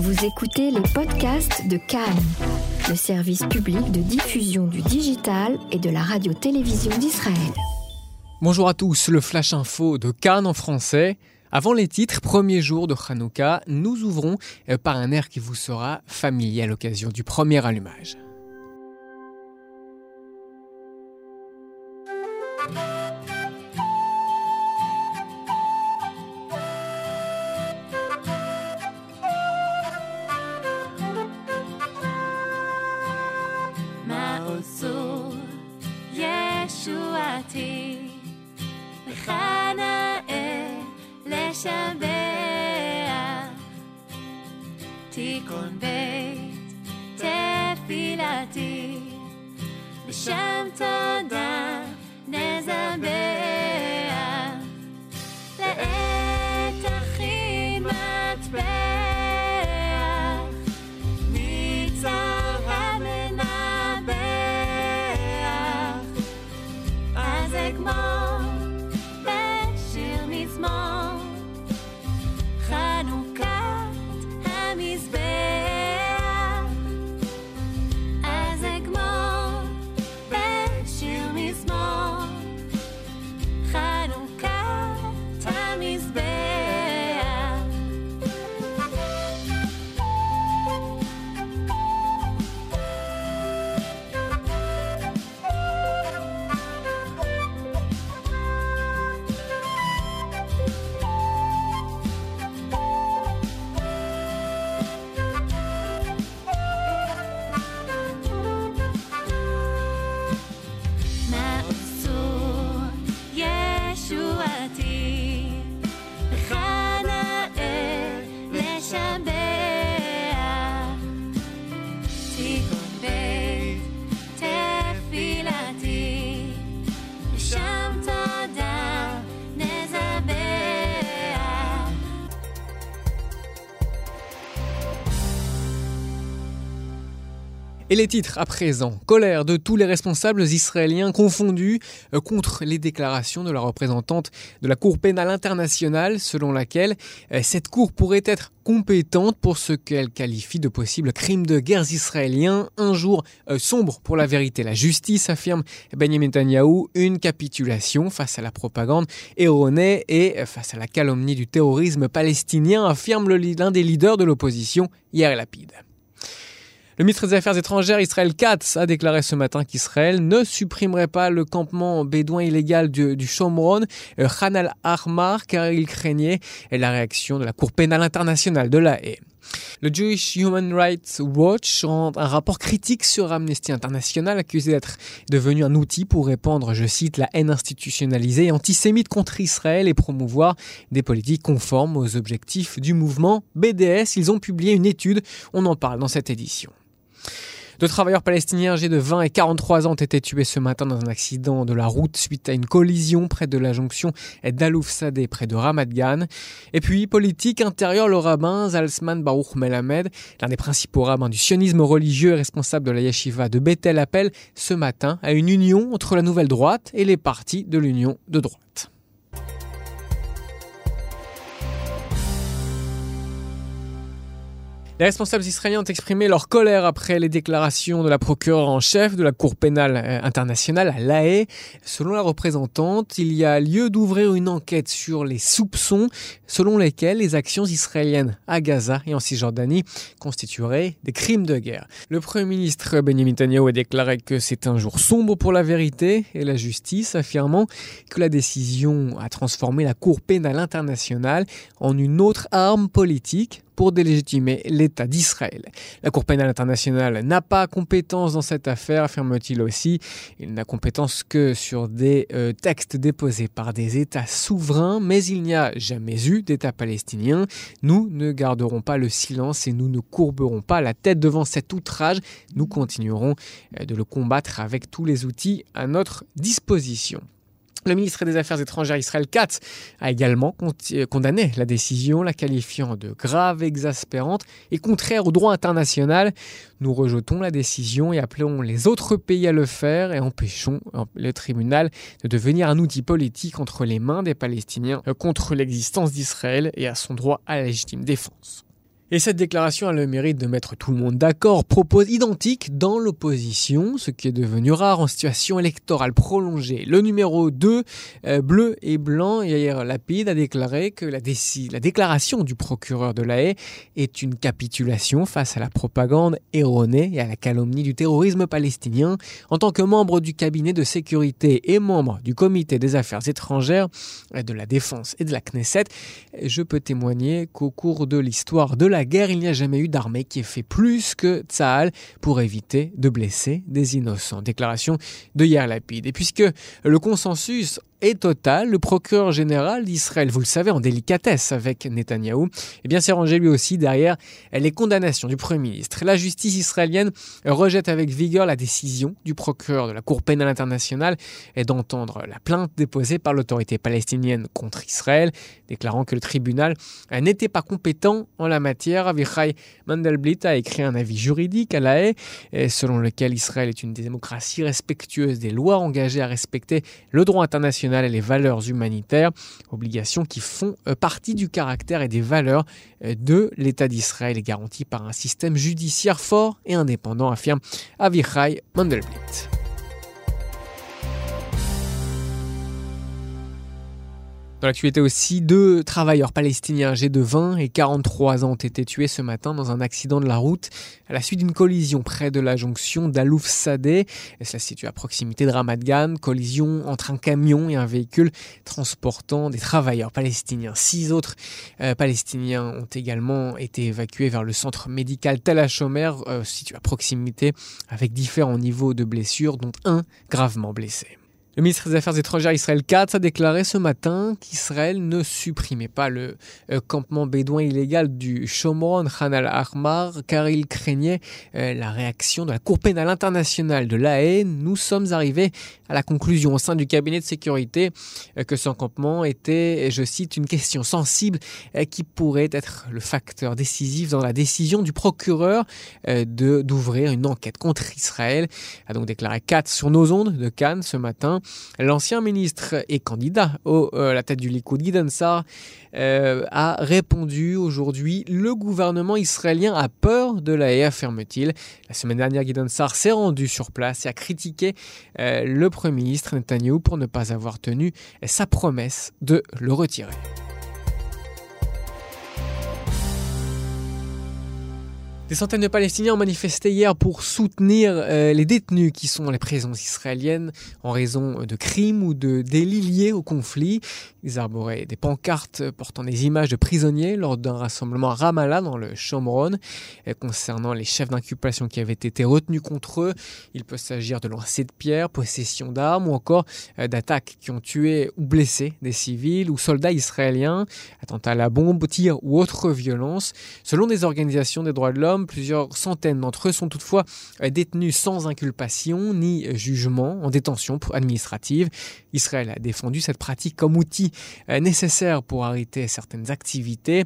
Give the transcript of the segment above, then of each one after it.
Vous écoutez les podcasts de Cannes, le service public de diffusion du digital et de la radio-télévision d'Israël. Bonjour à tous, le Flash Info de Cannes en français. Avant les titres, premier jour de Hanouka, nous ouvrons euh, par un air qui vous sera familier à l'occasion du premier allumage. תיקון בית תפילתי, בשם תודה Et les titres à présent. Colère de tous les responsables israéliens confondus euh, contre les déclarations de la représentante de la Cour pénale internationale selon laquelle euh, cette Cour pourrait être compétente pour ce qu'elle qualifie de possibles crimes de guerre israéliens, un jour euh, sombre pour la vérité. La justice affirme Benjamin Netanyahu une capitulation face à la propagande erronée et face à la calomnie du terrorisme palestinien, affirme l'un des leaders de l'opposition, Yair Lapid. Le ministre des Affaires étrangères Israël Katz a déclaré ce matin qu'Israël ne supprimerait pas le campement bédouin illégal du, du Shomron, euh, Khan al-Ahmar, car il craignait la réaction de la Cour pénale internationale de la haie. Le Jewish Human Rights Watch rend un rapport critique sur Amnesty International, accusé d'être devenu un outil pour répandre, je cite, la haine institutionnalisée et antisémite contre Israël et promouvoir des politiques conformes aux objectifs du mouvement BDS. Ils ont publié une étude, on en parle dans cette édition. Deux travailleurs palestiniens âgés de 20 et 43 ans ont été tués ce matin dans un accident de la route suite à une collision près de la jonction d'Alouf Sadeh près de Ramat Gan. Et puis, politique intérieure, le rabbin Zalzman Baruch Melamed, l'un des principaux rabbins du sionisme religieux et responsable de la yeshiva de Bethel, appelle ce matin à une union entre la nouvelle droite et les partis de l'union de droite. Les responsables israéliens ont exprimé leur colère après les déclarations de la procureure en chef de la Cour pénale euh, internationale à La Haye. Selon la représentante, il y a lieu d'ouvrir une enquête sur les soupçons selon lesquels les actions israéliennes à Gaza et en Cisjordanie constitueraient des crimes de guerre. Le Premier ministre Benjamin Netanyahu a déclaré que c'est un jour sombre pour la vérité et la justice, affirmant que la décision a transformé la Cour pénale internationale en une autre arme politique pour délégitimer l'État d'Israël. La Cour pénale internationale n'a pas compétence dans cette affaire, affirme-t-il aussi. Il n'a compétence que sur des euh, textes déposés par des États souverains, mais il n'y a jamais eu d'État palestinien. Nous ne garderons pas le silence et nous ne courberons pas la tête devant cet outrage. Nous continuerons euh, de le combattre avec tous les outils à notre disposition. Le ministre des Affaires étrangères Israël Katz a également conti- condamné la décision, la qualifiant de grave, exaspérante et contraire au droit international. Nous rejetons la décision et appelons les autres pays à le faire et empêchons le tribunal de devenir un outil politique entre les mains des Palestiniens euh, contre l'existence d'Israël et à son droit à la légitime défense. Et cette déclaration a le mérite de mettre tout le monde d'accord, propose identique dans l'opposition, ce qui est devenu rare en situation électorale prolongée. Le numéro 2, euh, bleu et blanc, Yair Lapid, a déclaré que la, la déclaration du procureur de la haie est une capitulation face à la propagande erronée et à la calomnie du terrorisme palestinien. En tant que membre du cabinet de sécurité et membre du comité des affaires étrangères, de la défense et de la Knesset, je peux témoigner qu'au cours de l'histoire de la guerre, il n'y a jamais eu d'armée qui ait fait plus que Tsahal pour éviter de blesser des innocents. Déclaration de Yair Lapid. Et puisque le consensus est total. Le procureur général d'Israël, vous le savez, en délicatesse avec Netanyahou, eh bien s'est rangé lui aussi derrière les condamnations du Premier ministre. La justice israélienne rejette avec vigueur la décision du procureur de la Cour pénale internationale d'entendre la plainte déposée par l'autorité palestinienne contre Israël, déclarant que le tribunal n'était pas compétent en la matière. Avichai Mandelblit a écrit un avis juridique à la haie, selon lequel Israël est une démocratie respectueuse des lois engagées à respecter le droit international et les valeurs humanitaires, obligations qui font euh, partie du caractère et des valeurs euh, de l'État d'Israël et garanties par un système judiciaire fort et indépendant, affirme Avichai Mandelblit. Dans l'actualité aussi, deux travailleurs palestiniens âgés de 20 et 43 ans ont été tués ce matin dans un accident de la route à la suite d'une collision près de la jonction d'Alouf Sadeh. Cela se situe à proximité de Ramat Gan. Collision entre un camion et un véhicule transportant des travailleurs palestiniens. Six autres euh, palestiniens ont également été évacués vers le centre médical Tel HaShomer, euh, situé à proximité, avec différents niveaux de blessures, dont un gravement blessé. Le ministre des Affaires étrangères Israël Katz a déclaré ce matin qu'Israël ne supprimait pas le euh, campement bédouin illégal du Shomron Khan al-Ahmar car il craignait euh, la réaction de la Cour pénale internationale de La Haye. Nous sommes arrivés à la conclusion au sein du cabinet de sécurité euh, que ce campement était, je cite, une question sensible qui pourrait être le facteur décisif dans la décision du procureur d'ouvrir une enquête contre Israël. A donc déclaré Katz sur nos ondes de Cannes ce matin. L'ancien ministre et candidat à euh, la tête du Likoud, Sar, euh, a répondu aujourd'hui Le gouvernement israélien a peur de la haie, affirme-t-il. La semaine dernière, Sar s'est rendu sur place et a critiqué euh, le Premier ministre Netanyahu pour ne pas avoir tenu sa promesse de le retirer. Des centaines de Palestiniens ont manifesté hier pour soutenir euh, les détenus qui sont dans les prisons israéliennes en raison de crimes ou de délits liés au conflit. Ils arboraient des pancartes portant des images de prisonniers lors d'un rassemblement à Ramallah dans le Shomron. Concernant les chefs d'inculpation qui avaient été retenus contre eux, il peut s'agir de lancer de pierres, possession d'armes ou encore euh, d'attaques qui ont tué ou blessé des civils ou soldats israéliens, attentats à la bombe, tir ou autre violence. Selon des organisations des droits de l'homme, Plusieurs centaines d'entre eux sont toutefois euh, détenus sans inculpation ni jugement en détention administrative. Israël a défendu cette pratique comme outil euh, nécessaire pour arrêter certaines activités,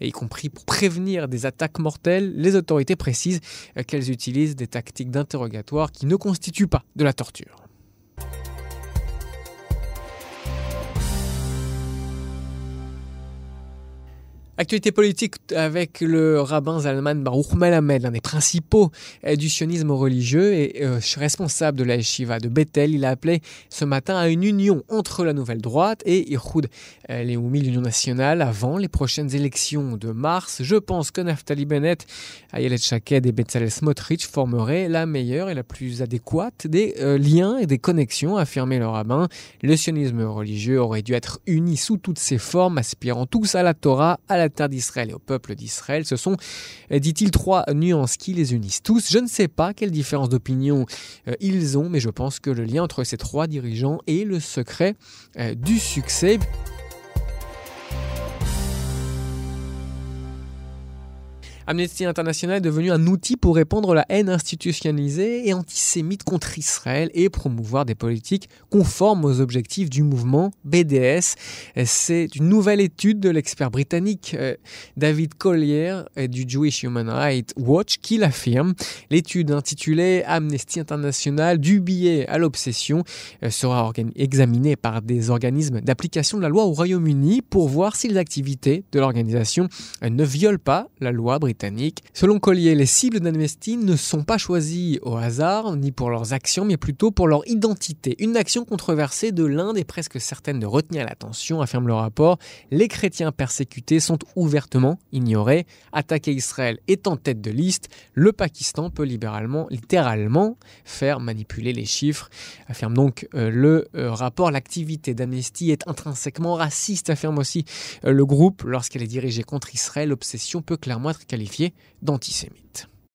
y compris pour prévenir des attaques mortelles. Les autorités précisent euh, qu'elles utilisent des tactiques d'interrogatoire qui ne constituent pas de la torture. Actualité politique avec le rabbin Zalman Baruch Melamed, l'un des principaux euh, du sionisme religieux et euh, responsable de la yeshiva de Bethel. Il a appelé ce matin à une union entre la nouvelle droite et Ihoud euh, l'Union nationale, avant les prochaines élections de mars. Je pense que Naftali Bennett, Ayelet Shaked et Bezalel Smotrich formeraient la meilleure et la plus adéquate des liens et des connexions, a affirmé le rabbin. Le sionisme religieux aurait dû être uni sous toutes ses formes, aspirant tous à la Torah, à la terre d'Israël et au peuple d'Israël. Ce sont, euh, dit-il, trois nuances qui les unissent tous. Je ne sais pas quelle différence d'opinion euh, ils ont, mais je pense que le lien entre ces trois dirigeants est le secret euh, du succès. Amnesty International est devenu un outil pour répandre la haine institutionnalisée et antisémite contre Israël et promouvoir des politiques conformes aux objectifs du mouvement BDS. C'est une nouvelle étude de l'expert britannique euh, David Collier euh, du Jewish Human Rights Watch qui l'affirme. L'étude intitulée Amnesty International du billet à l'obsession euh, sera examinée par des organismes d'application de la loi au Royaume-Uni pour voir si les activités de l'organisation ne violent pas la loi britannique Selon Collier, les cibles d'Amnesty ne sont pas choisies au hasard, ni pour leurs actions, mais plutôt pour leur identité. Une action controversée de l'Inde est presque certaine de retenir l'attention, affirme le rapport. Les chrétiens persécutés sont ouvertement ignorés. Attaquer Israël est en tête de liste. Le Pakistan peut libéralement, littéralement faire manipuler les chiffres. Affirme donc euh, le euh, rapport. L'activité d'Amnesty est intrinsèquement raciste, affirme aussi euh, le groupe. Lorsqu'elle est dirigée contre Israël, l'obsession peut clairement être qualifiée d'antisémite.